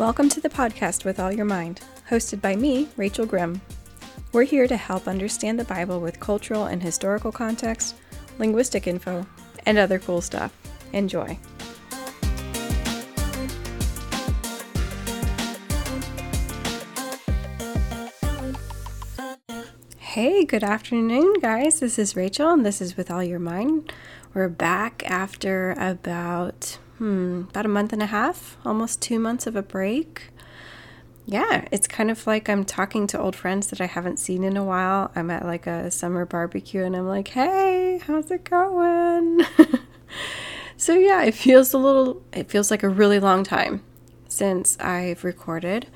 Welcome to the podcast with All Your Mind, hosted by me, Rachel Grimm. We're here to help understand the Bible with cultural and historical context, linguistic info, and other cool stuff. Enjoy. Hey, good afternoon, guys. This is Rachel, and this is With All Your Mind. We're back after about hmm, about a month and a half, almost two months of a break. Yeah, it's kind of like I'm talking to old friends that I haven't seen in a while. I'm at like a summer barbecue and I'm like, hey, how's it going? so, yeah, it feels a little, it feels like a really long time since I've recorded.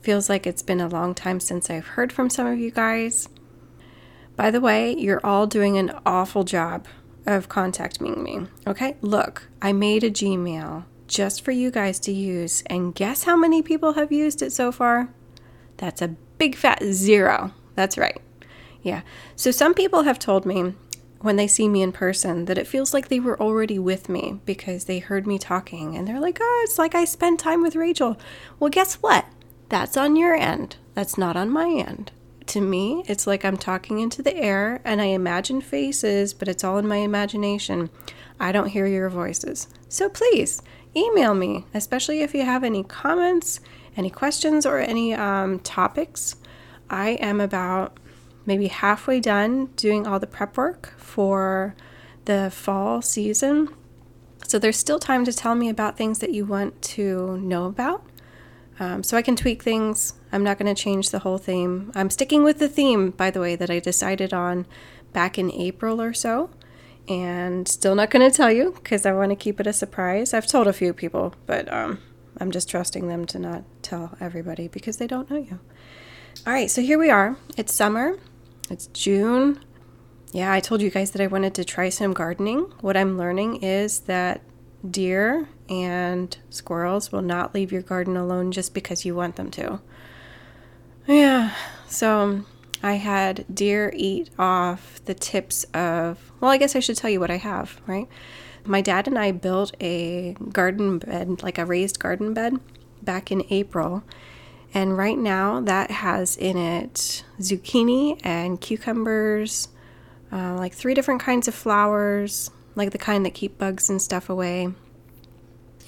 Feels like it's been a long time since I've heard from some of you guys. By the way, you're all doing an awful job of contacting me. Okay, look, I made a Gmail just for you guys to use, and guess how many people have used it so far? That's a big fat zero. That's right. Yeah. So some people have told me when they see me in person that it feels like they were already with me because they heard me talking and they're like, oh, it's like I spent time with Rachel. Well, guess what? That's on your end. That's not on my end to me, it's like I'm talking into the air and I imagine faces, but it's all in my imagination. I don't hear your voices. So please email me, especially if you have any comments, any questions, or any um, topics. I am about maybe halfway done doing all the prep work for the fall season. So there's still time to tell me about things that you want to know about. Um, so I can tweak things. I'm not going to change the whole theme. I'm sticking with the theme, by the way, that I decided on back in April or so. And still not going to tell you because I want to keep it a surprise. I've told a few people, but um, I'm just trusting them to not tell everybody because they don't know you. All right, so here we are. It's summer, it's June. Yeah, I told you guys that I wanted to try some gardening. What I'm learning is that deer and squirrels will not leave your garden alone just because you want them to. Yeah, so I had deer eat off the tips of, well, I guess I should tell you what I have, right? My dad and I built a garden bed, like a raised garden bed, back in April. And right now, that has in it zucchini and cucumbers, uh, like three different kinds of flowers, like the kind that keep bugs and stuff away,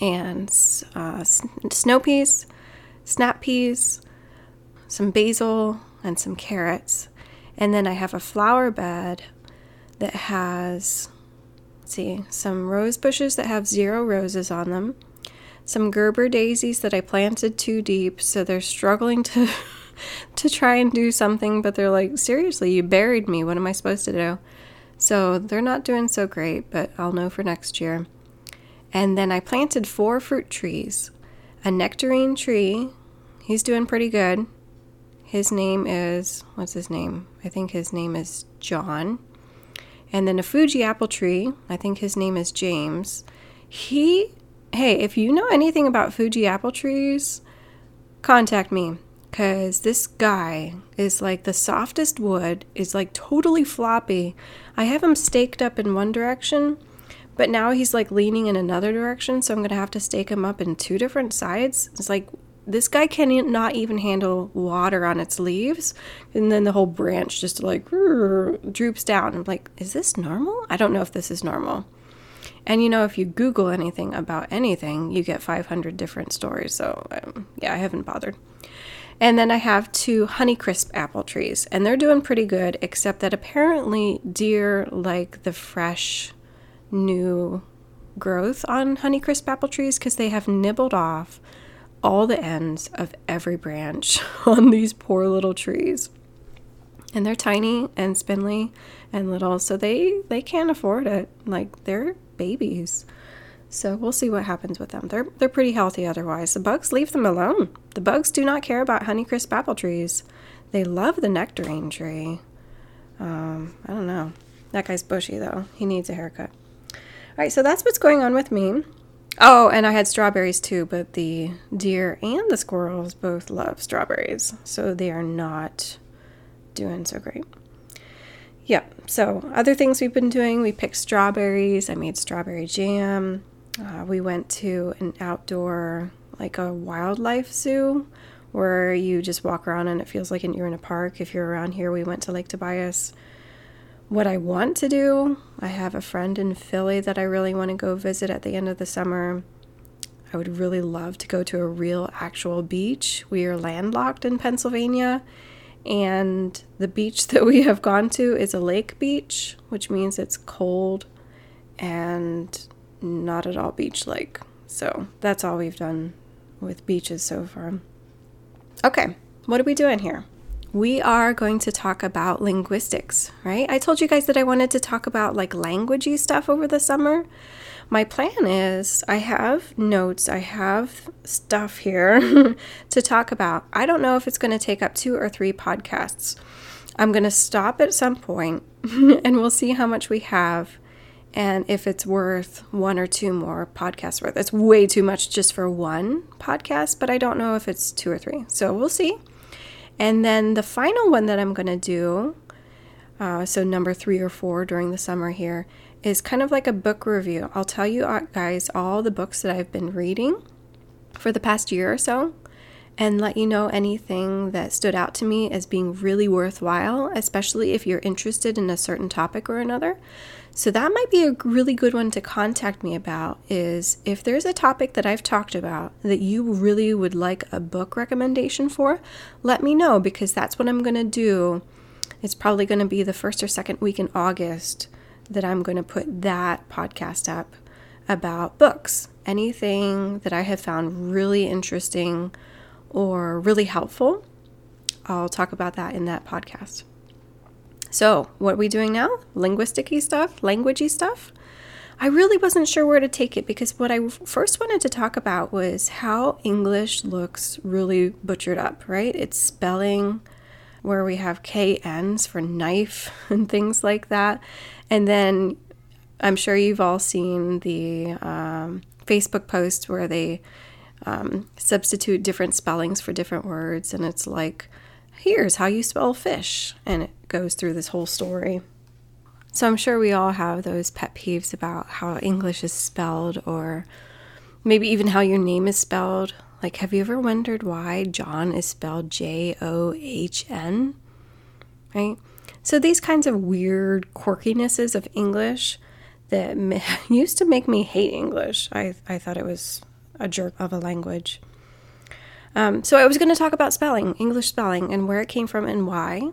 and uh, snow peas, snap peas, some basil, and some carrots. And then I have a flower bed that has, see, some rose bushes that have zero roses on them, some Gerber daisies that I planted too deep, so they're struggling to. to try and do something, but they're like, seriously, you buried me. What am I supposed to do? So they're not doing so great, but I'll know for next year. And then I planted four fruit trees. A nectarine tree, he's doing pretty good. His name is, what's his name? I think his name is John. And then a Fuji apple tree, I think his name is James. He, hey, if you know anything about Fuji apple trees, contact me because this guy is like the softest wood, is like totally floppy. I have him staked up in one direction but now he's like leaning in another direction, so I'm to have to stake him up in two different sides. It's like this guy cannot not even handle water on its leaves. And then the whole branch just like droops down. I'm like, is this normal? I don't know if this is normal. And you know, if you Google anything about anything, you get 500 different stories. So, um, yeah, I haven't bothered. And then I have two Honeycrisp apple trees, and they're doing pretty good, except that apparently deer like the fresh new growth on Honeycrisp apple trees because they have nibbled off all the ends of every branch on these poor little trees. And they're tiny and spindly and little, so they they can't afford it. Like they're babies. So we'll see what happens with them. They're they're pretty healthy otherwise. The bugs leave them alone. The bugs do not care about Honeycrisp apple trees. They love the nectarine tree. Um, I don't know. That guy's bushy though. He needs a haircut. All right, so that's what's going on with me. Oh, and I had strawberries too, but the deer and the squirrels both love strawberries, so they are not doing so great. Yep, so other things we've been doing we picked strawberries, I made strawberry jam. Uh, we went to an outdoor like a wildlife zoo where you just walk around and it feels like you're in a park. If you're around here, we went to Lake Tobias. What I want to do, I have a friend in Philly that I really want to go visit at the end of the summer. I would really love to go to a real actual beach. We are landlocked in Pennsylvania, and the beach that we have gone to is a lake beach, which means it's cold and not at all beach like. So that's all we've done with beaches so far. Okay, what are we doing here? We are going to talk about linguistics, right? I told you guys that I wanted to talk about like languagey stuff over the summer. My plan is I have notes, I have stuff here to talk about. I don't know if it's going to take up two or three podcasts. I'm going to stop at some point and we'll see how much we have and if it's worth one or two more podcasts worth. It's way too much just for one podcast, but I don't know if it's two or three. So we'll see. And then the final one that I'm going to do, uh, so number three or four during the summer here, is kind of like a book review. I'll tell you uh, guys all the books that I've been reading for the past year or so and let you know anything that stood out to me as being really worthwhile, especially if you're interested in a certain topic or another. So that might be a really good one to contact me about is if there's a topic that I've talked about that you really would like a book recommendation for, let me know because that's what I'm going to do. It's probably going to be the first or second week in August that I'm going to put that podcast up about books. Anything that I have found really interesting or really helpful, I'll talk about that in that podcast. So, what are we doing now? Linguisticy stuff, languagey stuff. I really wasn't sure where to take it because what I first wanted to talk about was how English looks really butchered up, right? It's spelling where we have KNs for knife and things like that. And then I'm sure you've all seen the um, Facebook post where they um, substitute different spellings for different words, and it's like, here's how you spell fish. And it goes through this whole story. So I'm sure we all have those pet peeves about how English is spelled, or maybe even how your name is spelled. Like, have you ever wondered why John is spelled J O H N? Right? So, these kinds of weird quirkinesses of English that used to make me hate English. I, I thought it was a jerk of a language. Um, so I was going to talk about spelling, English spelling, and where it came from and why.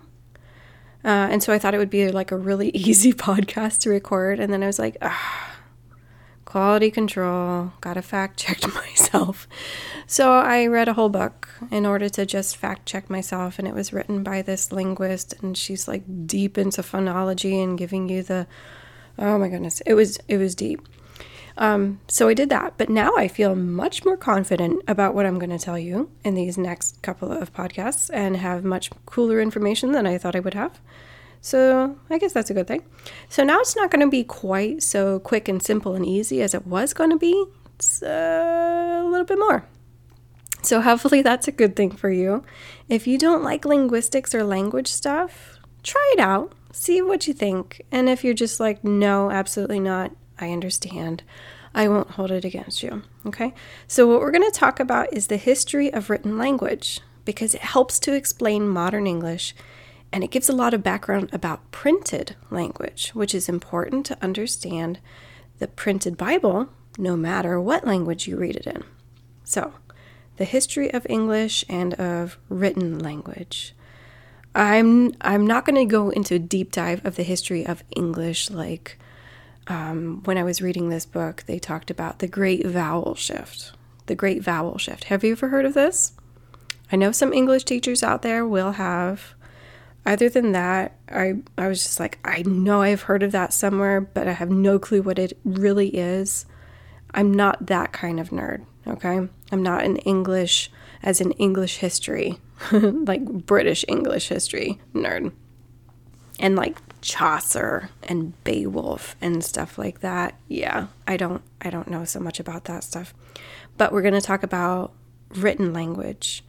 Uh, and so I thought it would be like a really easy podcast to record. And then I was like, ah, quality control, gotta fact check myself. So I read a whole book in order to just fact check myself. And it was written by this linguist, and she's like deep into phonology and giving you the, oh my goodness, it was it was deep. Um, so I did that, but now I feel much more confident about what I'm going to tell you in these next couple of podcasts and have much cooler information than I thought I would have. So I guess that's a good thing. So now it's not going to be quite so quick and simple and easy as it was going to be. It's uh, a little bit more. So hopefully that's a good thing for you. If you don't like linguistics or language stuff, try it out. See what you think. And if you're just like, no, absolutely not, I understand. I won't hold it against you. Okay? So, what we're going to talk about is the history of written language because it helps to explain modern English and it gives a lot of background about printed language, which is important to understand the printed Bible no matter what language you read it in. So, the history of English and of written language. I'm I'm not going to go into a deep dive of the history of English like um, when I was reading this book, they talked about the great vowel shift. The great vowel shift. Have you ever heard of this? I know some English teachers out there will have. Other than that, I, I was just like, I know I've heard of that somewhere, but I have no clue what it really is. I'm not that kind of nerd, okay? I'm not an English, as in English history, like British English history nerd. And like Chaucer and Beowulf and stuff like that. Yeah, I don't I don't know so much about that stuff. But we're going to talk about written language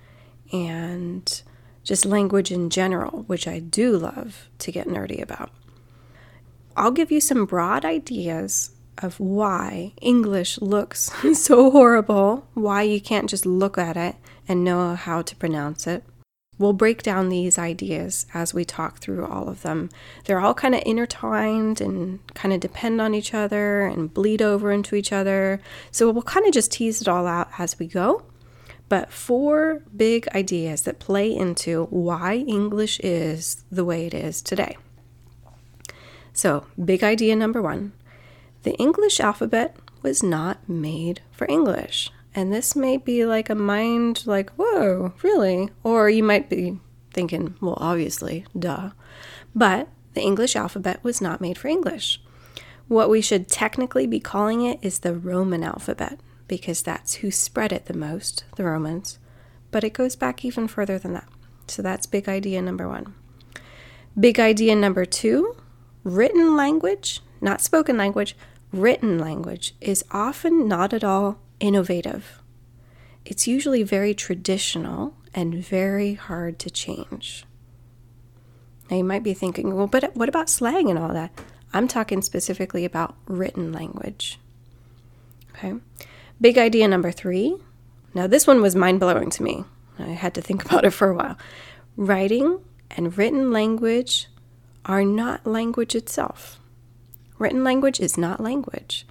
and just language in general, which I do love to get nerdy about. I'll give you some broad ideas of why English looks so horrible, why you can't just look at it and know how to pronounce it. We'll break down these ideas as we talk through all of them. They're all kind of intertwined and kind of depend on each other and bleed over into each other. So we'll kind of just tease it all out as we go. But four big ideas that play into why English is the way it is today. So, big idea number one the English alphabet was not made for English. And this may be like a mind like, whoa, really? Or you might be thinking, well, obviously, duh. But the English alphabet was not made for English. What we should technically be calling it is the Roman alphabet, because that's who spread it the most, the Romans. But it goes back even further than that. So that's big idea number one. Big idea number two written language, not spoken language, written language is often not at all innovative. It's usually very traditional and very hard to change. Now, you might be thinking, well, but what about slang and all that? I'm talking specifically about written language. Okay. Big idea number three. Now, this one was mind blowing to me. I had to think about it for a while. Writing and written language are not language itself. Written language is not language,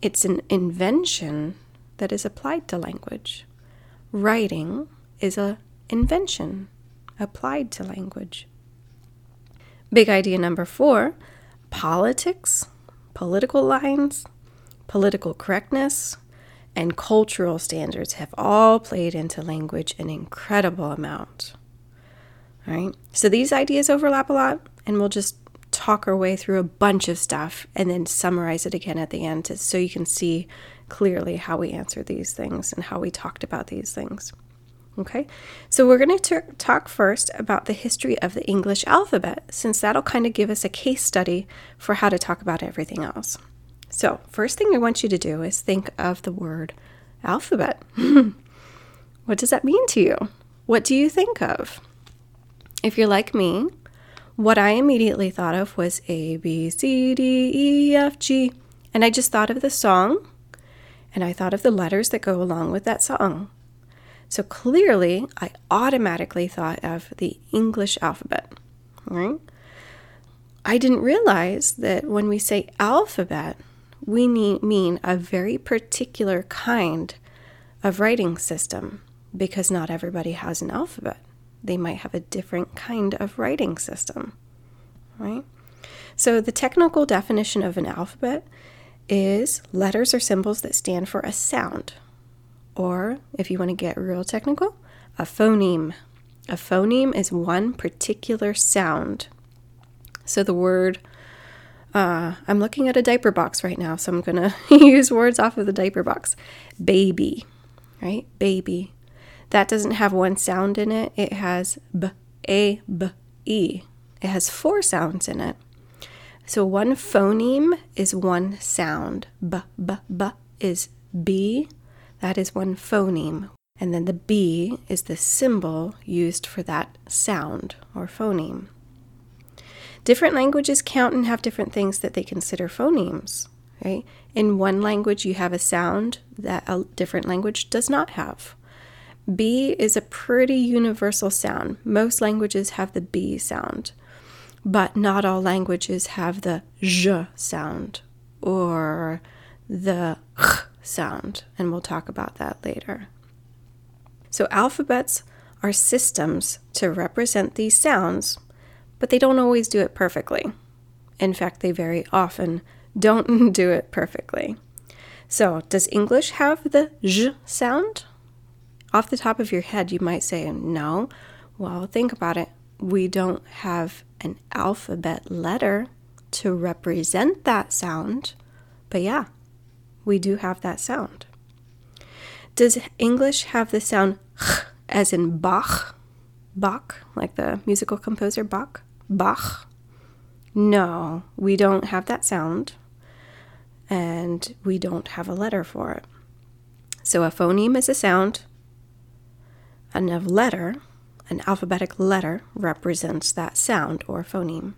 it's an invention that is applied to language. Writing is an invention applied to language. Big idea number four politics, political lines, political correctness, and cultural standards have all played into language an incredible amount. All right, so these ideas overlap a lot, and we'll just talk our way through a bunch of stuff and then summarize it again at the end to, so you can see clearly how we answered these things and how we talked about these things. Okay, so we're going to talk first about the history of the English alphabet, since that'll kind of give us a case study for how to talk about everything else. So, first thing I want you to do is think of the word alphabet. what does that mean to you? What do you think of? If you're like me, what I immediately thought of was A, B, C, D, E, F, G. And I just thought of the song and I thought of the letters that go along with that song. So clearly, I automatically thought of the English alphabet, right? I didn't realize that when we say alphabet, we need, mean a very particular kind of writing system because not everybody has an alphabet they might have a different kind of writing system, right? So, the technical definition of an alphabet is letters or symbols that stand for a sound, or if you want to get real technical, a phoneme. A phoneme is one particular sound. So, the word uh, I'm looking at a diaper box right now, so I'm going to use words off of the diaper box. Baby, right? Baby. That doesn't have one sound in it. It has b, a, b, e. It has four sounds in it. So one phoneme is one sound. B, b, b is B. That is one phoneme. And then the B is the symbol used for that sound or phoneme. Different languages count and have different things that they consider phonemes, right? In one language, you have a sound that a different language does not have. B is a pretty universal sound. Most languages have the B sound, but not all languages have the J sound or the H sound, and we'll talk about that later. So, alphabets are systems to represent these sounds, but they don't always do it perfectly. In fact, they very often don't do it perfectly. So, does English have the J sound? off the top of your head, you might say, no. Well, think about it. We don't have an alphabet letter to represent that sound, but yeah, we do have that sound. Does English have the sound as in Bach? Bach, like the musical composer Bach? Bach? No, we don't have that sound, and we don't have a letter for it. So a phoneme is a sound, and a letter, an alphabetic letter, represents that sound or phoneme.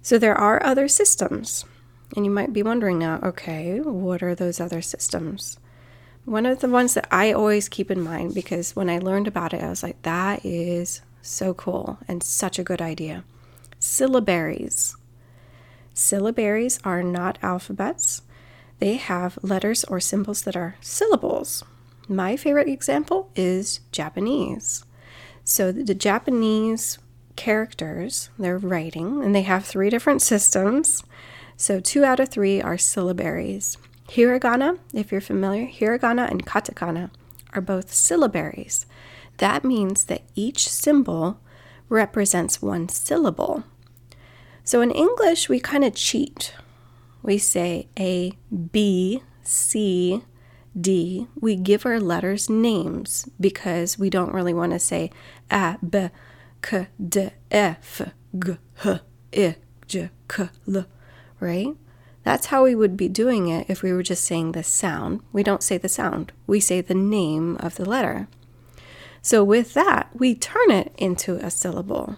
So there are other systems. And you might be wondering now, okay, what are those other systems? One of the ones that I always keep in mind because when I learned about it, I was like, that is so cool and such a good idea. Syllabaries. Syllabaries are not alphabets, they have letters or symbols that are syllables. My favorite example is Japanese. So the Japanese characters they're writing, and they have three different systems. So two out of three are syllabaries. Hiragana, if you're familiar, hiragana and katakana are both syllabaries. That means that each symbol represents one syllable. So in English, we kind of cheat. We say A, B, C, D. We give our letters names because we don't really want to say A, B, K, D, F, G, H, I, J, K, L, right? That's how we would be doing it if we were just saying the sound. We don't say the sound, we say the name of the letter. So with that, we turn it into a syllable.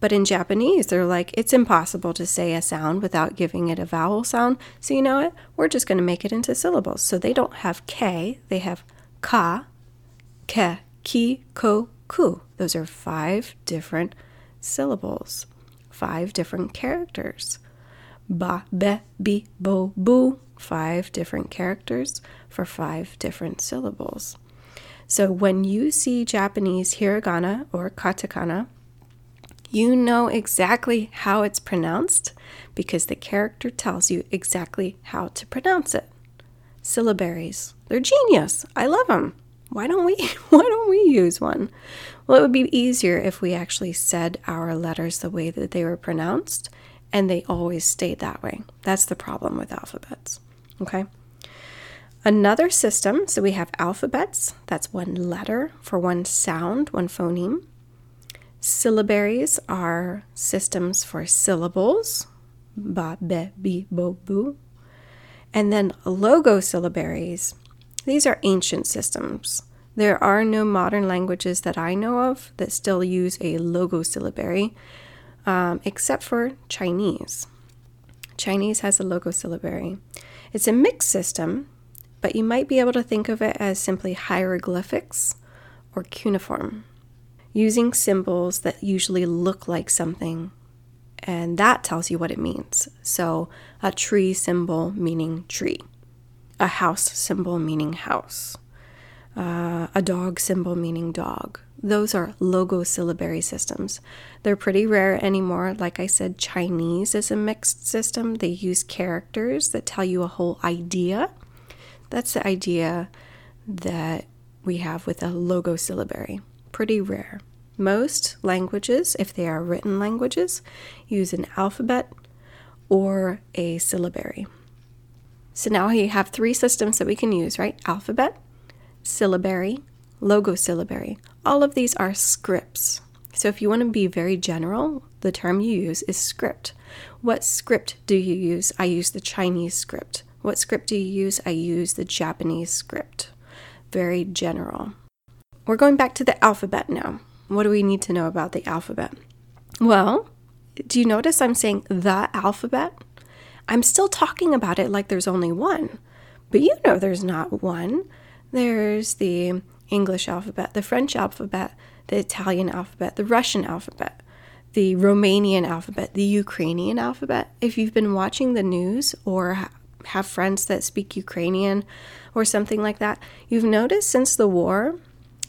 But in Japanese, they're like, it's impossible to say a sound without giving it a vowel sound. So you know what? We're just going to make it into syllables. So they don't have K, they have ka, ke, ki, ko, ku. Those are five different syllables, five different characters. Ba, be, bi, bo, bu. Five different characters for five different syllables. So when you see Japanese hiragana or katakana, you know exactly how it's pronounced because the character tells you exactly how to pronounce it. Syllabaries. They're genius. I love them. Why don't we why don't we use one? Well, it would be easier if we actually said our letters the way that they were pronounced and they always stayed that way. That's the problem with alphabets. Okay? Another system, so we have alphabets, that's one letter for one sound, one phoneme. Syllabaries are systems for syllables, ba, be, bi, bo, bu. And then logosyllabaries, these are ancient systems. There are no modern languages that I know of that still use a logosyllabary, um, except for Chinese. Chinese has a logosyllabary. It's a mixed system, but you might be able to think of it as simply hieroglyphics or cuneiform using symbols that usually look like something, and that tells you what it means. So, a tree symbol meaning tree, a house symbol meaning house, uh, a dog symbol meaning dog. Those are logosyllabary systems. They're pretty rare anymore. Like I said, Chinese is a mixed system. They use characters that tell you a whole idea. That's the idea that we have with a logosyllabary pretty rare. Most languages, if they are written languages, use an alphabet or a syllabary. So now we have three systems that we can use, right? Alphabet, syllabary, logosyllabary. All of these are scripts. So if you want to be very general, the term you use is script. What script do you use? I use the Chinese script. What script do you use? I use the Japanese script. Very general. We're going back to the alphabet now. What do we need to know about the alphabet? Well, do you notice I'm saying the alphabet? I'm still talking about it like there's only one, but you know there's not one. There's the English alphabet, the French alphabet, the Italian alphabet, the Russian alphabet, the Romanian alphabet, the Ukrainian alphabet. If you've been watching the news or have friends that speak Ukrainian or something like that, you've noticed since the war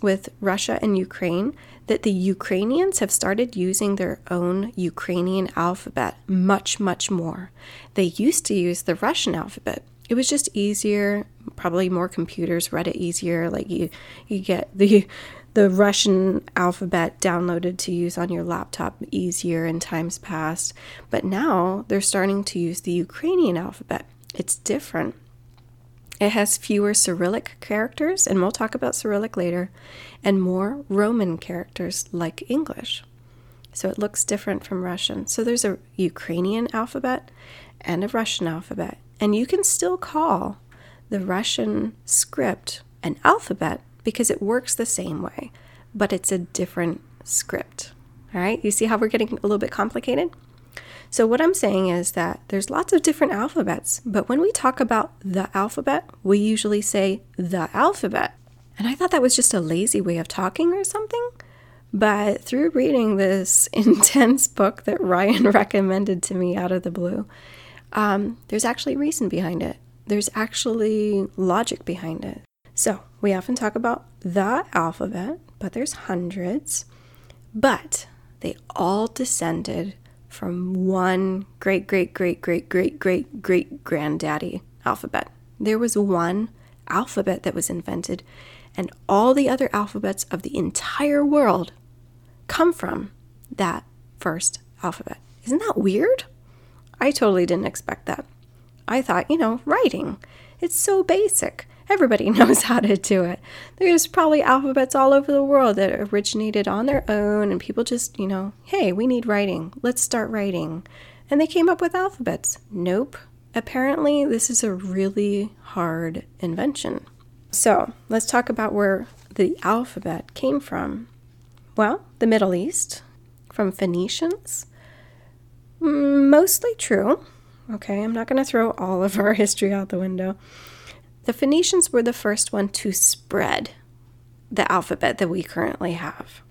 with Russia and Ukraine that the Ukrainians have started using their own Ukrainian alphabet much, much more. They used to use the Russian alphabet. It was just easier, probably more computers read it easier. Like you, you get the the Russian alphabet downloaded to use on your laptop easier in times past. But now they're starting to use the Ukrainian alphabet. It's different. It has fewer Cyrillic characters, and we'll talk about Cyrillic later, and more Roman characters like English. So it looks different from Russian. So there's a Ukrainian alphabet and a Russian alphabet, and you can still call the Russian script an alphabet because it works the same way, but it's a different script. All right, you see how we're getting a little bit complicated? So, what I'm saying is that there's lots of different alphabets, but when we talk about the alphabet, we usually say the alphabet. And I thought that was just a lazy way of talking or something. But through reading this intense book that Ryan recommended to me out of the blue, um, there's actually reason behind it. There's actually logic behind it. So, we often talk about the alphabet, but there's hundreds. But they all descended from one great, great, great, great, great, great, great granddaddy alphabet. There was one alphabet that was invented, and all the other alphabets of the entire world come from that first alphabet. Isn't that weird? I totally didn't expect that. I thought, you know, writing, it's so basic. Everybody knows how to do it. There's probably alphabets all over the world that originated on their own, and people just, you know, hey, we need writing. Let's start writing. And they came up with alphabets. Nope. Apparently, this is a really hard invention. So, let's talk about where the alphabet came from. Well, the Middle East, from Phoenicians. Mm, mostly true. Okay, I'm not going to throw all of our history out the window. The Phoenicians were the first one to spread the alphabet that we currently have.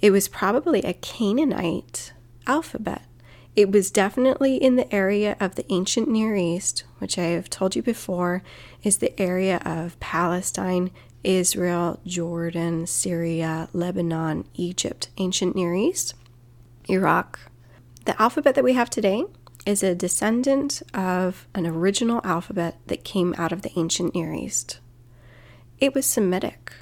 It was probably a Canaanite alphabet. It was definitely in the area of the ancient Near East, which I have told you before is the area of Palestine, Israel, Jordan, Syria, Lebanon, Egypt, ancient Near East, Iraq. The alphabet that we have today is a descendant of an original alphabet that came out of the ancient Near East. It was Semitic.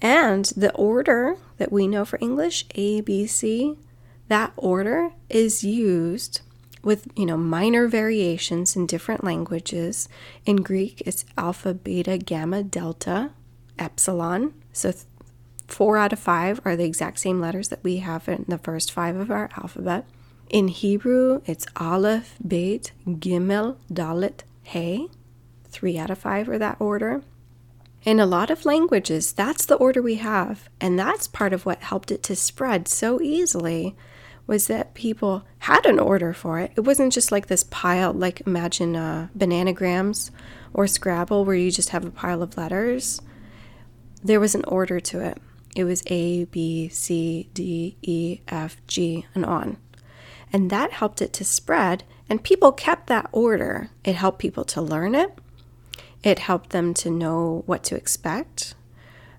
And the order that we know for English, A, B, C, that order is used with, you know, minor variations in different languages. In Greek, it's alpha, beta, gamma, delta, epsilon. So th- four out of five are the exact same letters that we have in the first five of our alphabet. In Hebrew, it's Aleph, Beit, Gimel, Dalet, Hey. Three out of five are that order. In a lot of languages, that's the order we have, and that's part of what helped it to spread so easily was that people had an order for it. It wasn't just like this pile, like imagine uh, bananagrams or Scrabble where you just have a pile of letters. There was an order to it. It was A, B, C, D, E, F, G, and on. And that helped it to spread, and people kept that order. It helped people to learn it, it helped them to know what to expect,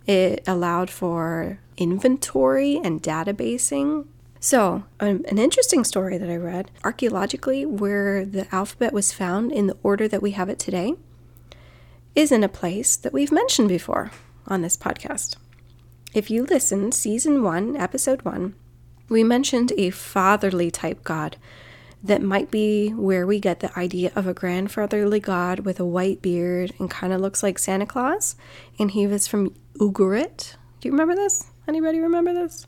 it allowed for inventory and databasing. So, um, an interesting story that I read archaeologically, where the alphabet was found in the order that we have it today, is in a place that we've mentioned before on this podcast. If you listen, season one, episode one, we mentioned a fatherly type God that might be where we get the idea of a grandfatherly God with a white beard and kind of looks like Santa Claus. And he was from Ugarit. Do you remember this? Anybody remember this?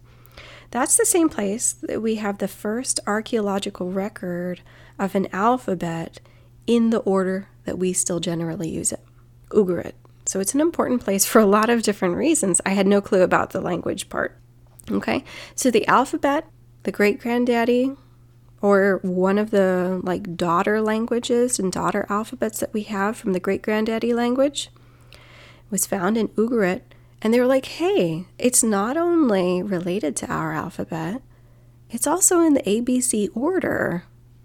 That's the same place that we have the first archaeological record of an alphabet in the order that we still generally use it Ugarit. So it's an important place for a lot of different reasons. I had no clue about the language part. Okay, so the alphabet, the great granddaddy, or one of the like daughter languages and daughter alphabets that we have from the great granddaddy language was found in Ugarit. And they were like, hey, it's not only related to our alphabet, it's also in the ABC order.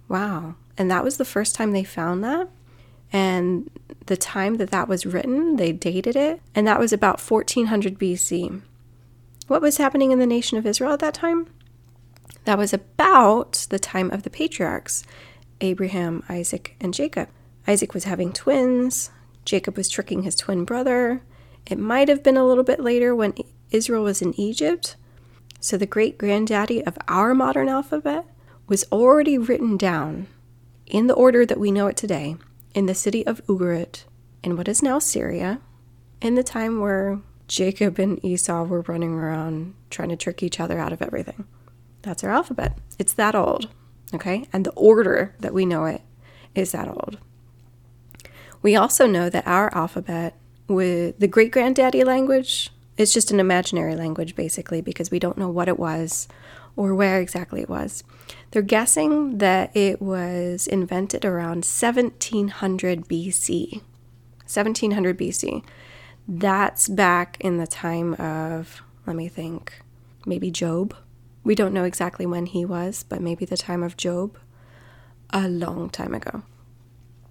Wow. And that was the first time they found that. And the time that that was written, they dated it, and that was about 1400 BC. What was happening in the nation of Israel at that time? That was about the time of the patriarchs Abraham, Isaac, and Jacob. Isaac was having twins, Jacob was tricking his twin brother. It might have been a little bit later when Israel was in Egypt. So the great granddaddy of our modern alphabet was already written down in the order that we know it today in the city of Ugarit in what is now Syria, in the time where Jacob and Esau were running around trying to trick each other out of everything. That's our alphabet. It's that old, okay? And the order that we know it is that old. We also know that our alphabet, with the great granddaddy language, is just an imaginary language basically because we don't know what it was or where exactly it was. They're guessing that it was invented around 1700 BC. 1700 BC. That's back in the time of, let me think, maybe Job. We don't know exactly when he was, but maybe the time of Job. A long time ago.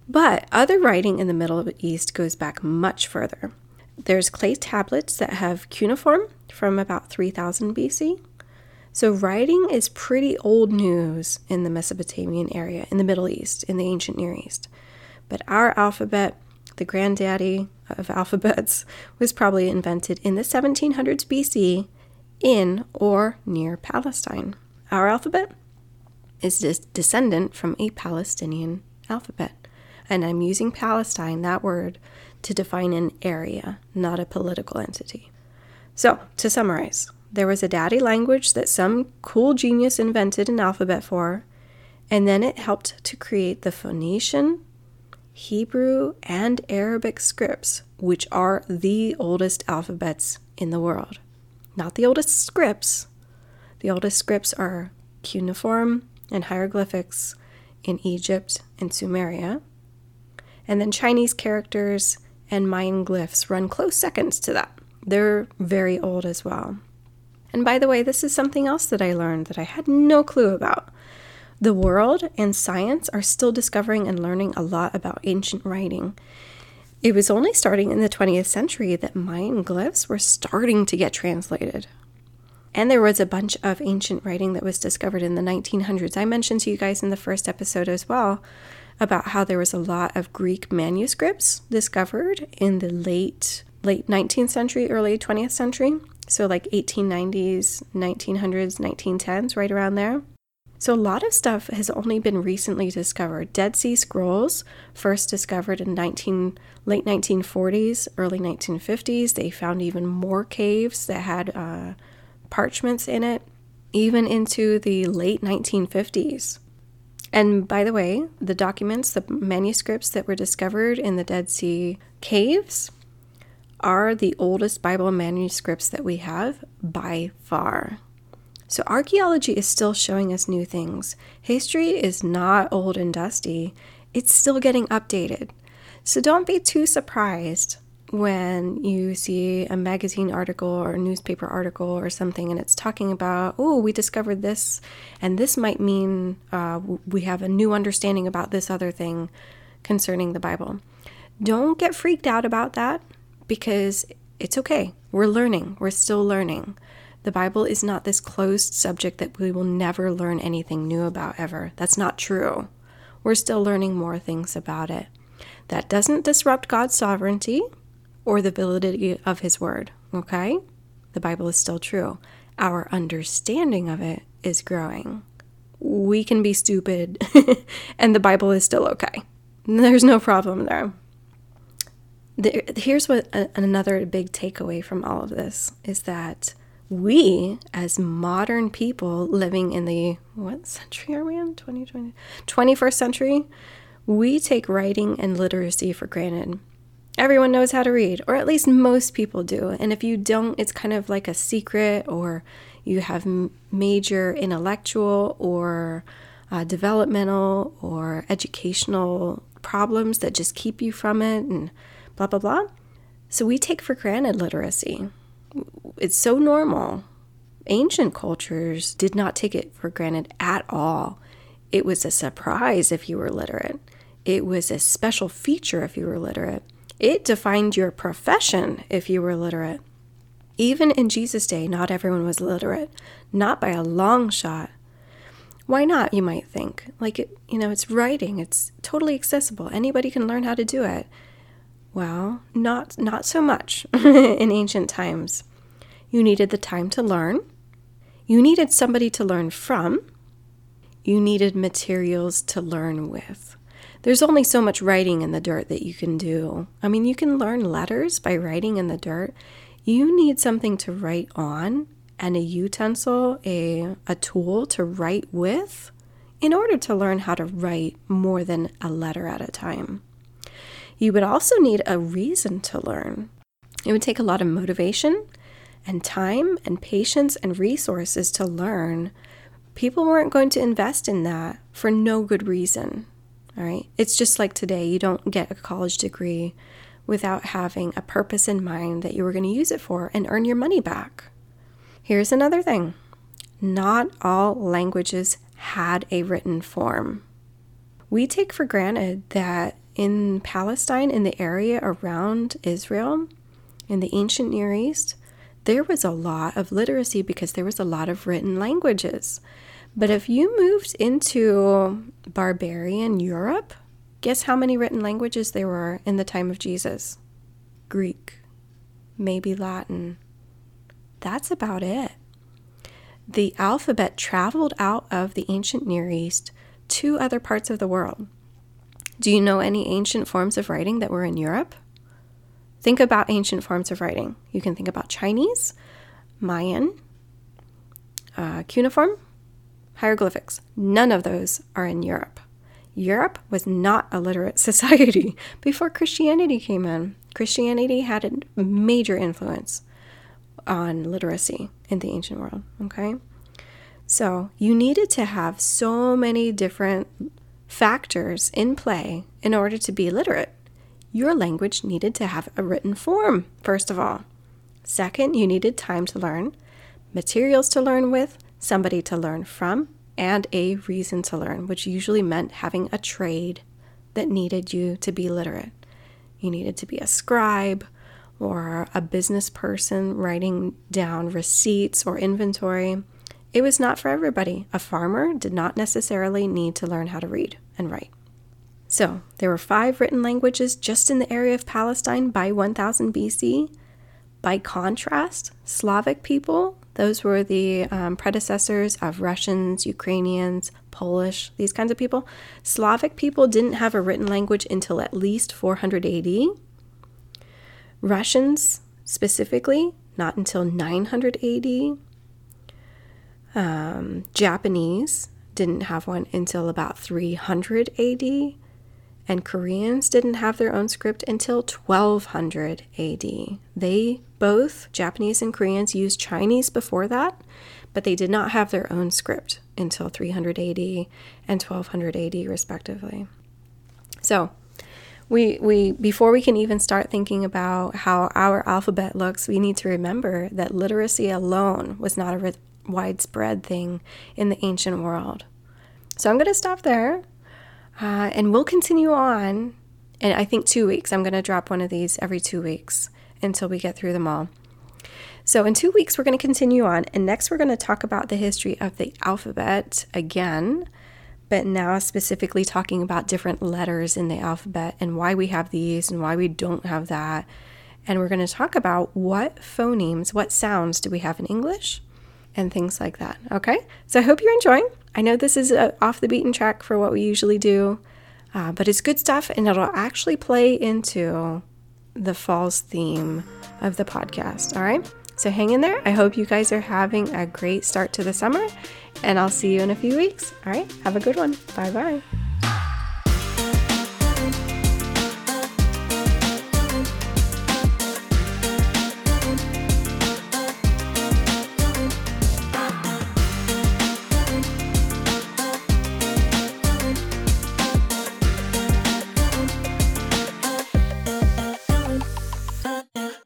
But other writing in the Middle East goes back much further. There's clay tablets that have cuneiform from about 3000 BC. So, writing is pretty old news in the Mesopotamian area, in the Middle East, in the ancient Near East. But our alphabet, the granddaddy of alphabets, was probably invented in the 1700s BC in or near Palestine. Our alphabet is this descendant from a Palestinian alphabet. And I'm using Palestine, that word, to define an area, not a political entity. So, to summarize, there was a daddy language that some cool genius invented an alphabet for, and then it helped to create the Phoenician, Hebrew, and Arabic scripts, which are the oldest alphabets in the world. Not the oldest scripts. The oldest scripts are cuneiform and hieroglyphics in Egypt and Sumeria. And then Chinese characters and Mayan glyphs run close seconds to that. They're very old as well. And by the way, this is something else that I learned that I had no clue about. The world and science are still discovering and learning a lot about ancient writing. It was only starting in the 20th century that Mayan glyphs were starting to get translated. And there was a bunch of ancient writing that was discovered in the 1900s. I mentioned to you guys in the first episode as well about how there was a lot of Greek manuscripts discovered in the late late 19th century, early 20th century. So, like 1890s, 1900s, 1910s, right around there. So, a lot of stuff has only been recently discovered. Dead Sea Scrolls, first discovered in 19, late 1940s, early 1950s. They found even more caves that had uh, parchments in it, even into the late 1950s. And by the way, the documents, the manuscripts that were discovered in the Dead Sea caves, are the oldest Bible manuscripts that we have by far. So, archaeology is still showing us new things. History is not old and dusty, it's still getting updated. So, don't be too surprised when you see a magazine article or newspaper article or something and it's talking about, oh, we discovered this, and this might mean uh, we have a new understanding about this other thing concerning the Bible. Don't get freaked out about that because it's okay. We're learning, we're still learning. The Bible is not this closed subject that we will never learn anything new about ever. That's not true. We're still learning more things about it. That doesn't disrupt God's sovereignty or the validity of His Word, okay? The Bible is still true. Our understanding of it is growing. We can be stupid, and the Bible is still okay. There's no problem there the, here's what a, another big takeaway from all of this is that we as modern people living in the what century are we in 2020 21st century we take writing and literacy for granted everyone knows how to read or at least most people do and if you don't it's kind of like a secret or you have major intellectual or uh, developmental or educational problems that just keep you from it and blah, blah, blah. So we take for granted literacy. It's so normal. Ancient cultures did not take it for granted at all. It was a surprise if you were literate, it was a special feature if you were literate. It defined your profession if you were literate. Even in Jesus' day, not everyone was literate, not by a long shot. Why not, you might think? Like, it, you know, it's writing, it's totally accessible. Anybody can learn how to do it. Well, not not so much in ancient times. You needed the time to learn. You needed somebody to learn from. You needed materials to learn with. There's only so much writing in the dirt that you can do. I mean, you can learn letters by writing in the dirt. You need something to write on and a utensil, a, a tool to write with in order to learn how to write more than a letter at a time. You would also need a reason to learn. It would take a lot of motivation and time and patience and resources to learn people weren't going to invest in that for no good reason. All right. It's just like today, you don't get a college degree without having a purpose in mind that you were going to use it for and earn your money back. Here's another thing not all languages had a written form. We take for granted that in Palestine, in the area around Israel, in the ancient Near East, there was a lot of literacy because there was a lot of written languages. But if you moved into barbarian Europe, guess how many written languages there were in the time of Jesus? Greek, maybe Latin. That's about it. The alphabet traveled out of the ancient Near East to other parts of the world. Do you know any ancient forms of writing that were in Europe? Think about ancient forms of writing. You can think about Chinese, Mayan, uh, cuneiform, hieroglyphics. None of those are in Europe. Europe was not a literate society before Christianity came in. Christianity had a major influence on literacy in the ancient world, okay? So you needed to have so many different factors in play in order to be literate your language needed to have a written form, first of all. Second, you needed time to learn, materials to learn with, somebody to learn from, and a reason to learn, which usually meant having a trade that needed you to be literate. You needed to be a scribe or a business person writing down receipts or inventory. It was not for everybody. A farmer did not necessarily need to learn how to read and write. So, there were five written languages just in the area of Palestine by 1000 BC. By contrast, Slavic people, those were the um, predecessors of Russians, Ukrainians, Polish, these kinds of people. Slavic people didn't have a written language until at least 400 AD. Russians, specifically, not until 900 AD. Um, Japanese didn't have one until about 300 AD and Koreans didn't have their own script until 1200 AD. They both, Japanese and Koreans, used Chinese before that, but they did not have their own script until 300 AD and 1200 AD, respectively. So, we, we before we can even start thinking about how our alphabet looks, we need to remember that literacy alone was not a widespread thing in the ancient world. So I'm going to stop there uh, and we'll continue on. And I think two weeks. I'm going to drop one of these every two weeks until we get through them all. So, in two weeks, we're going to continue on. And next, we're going to talk about the history of the alphabet again, but now specifically talking about different letters in the alphabet and why we have these and why we don't have that. And we're going to talk about what phonemes, what sounds do we have in English, and things like that. Okay? So, I hope you're enjoying. I know this is off the beaten track for what we usually do, uh, but it's good stuff and it'll actually play into the falls theme of the podcast. All right. So hang in there. I hope you guys are having a great start to the summer, and I'll see you in a few weeks. All right. Have a good one. Bye bye.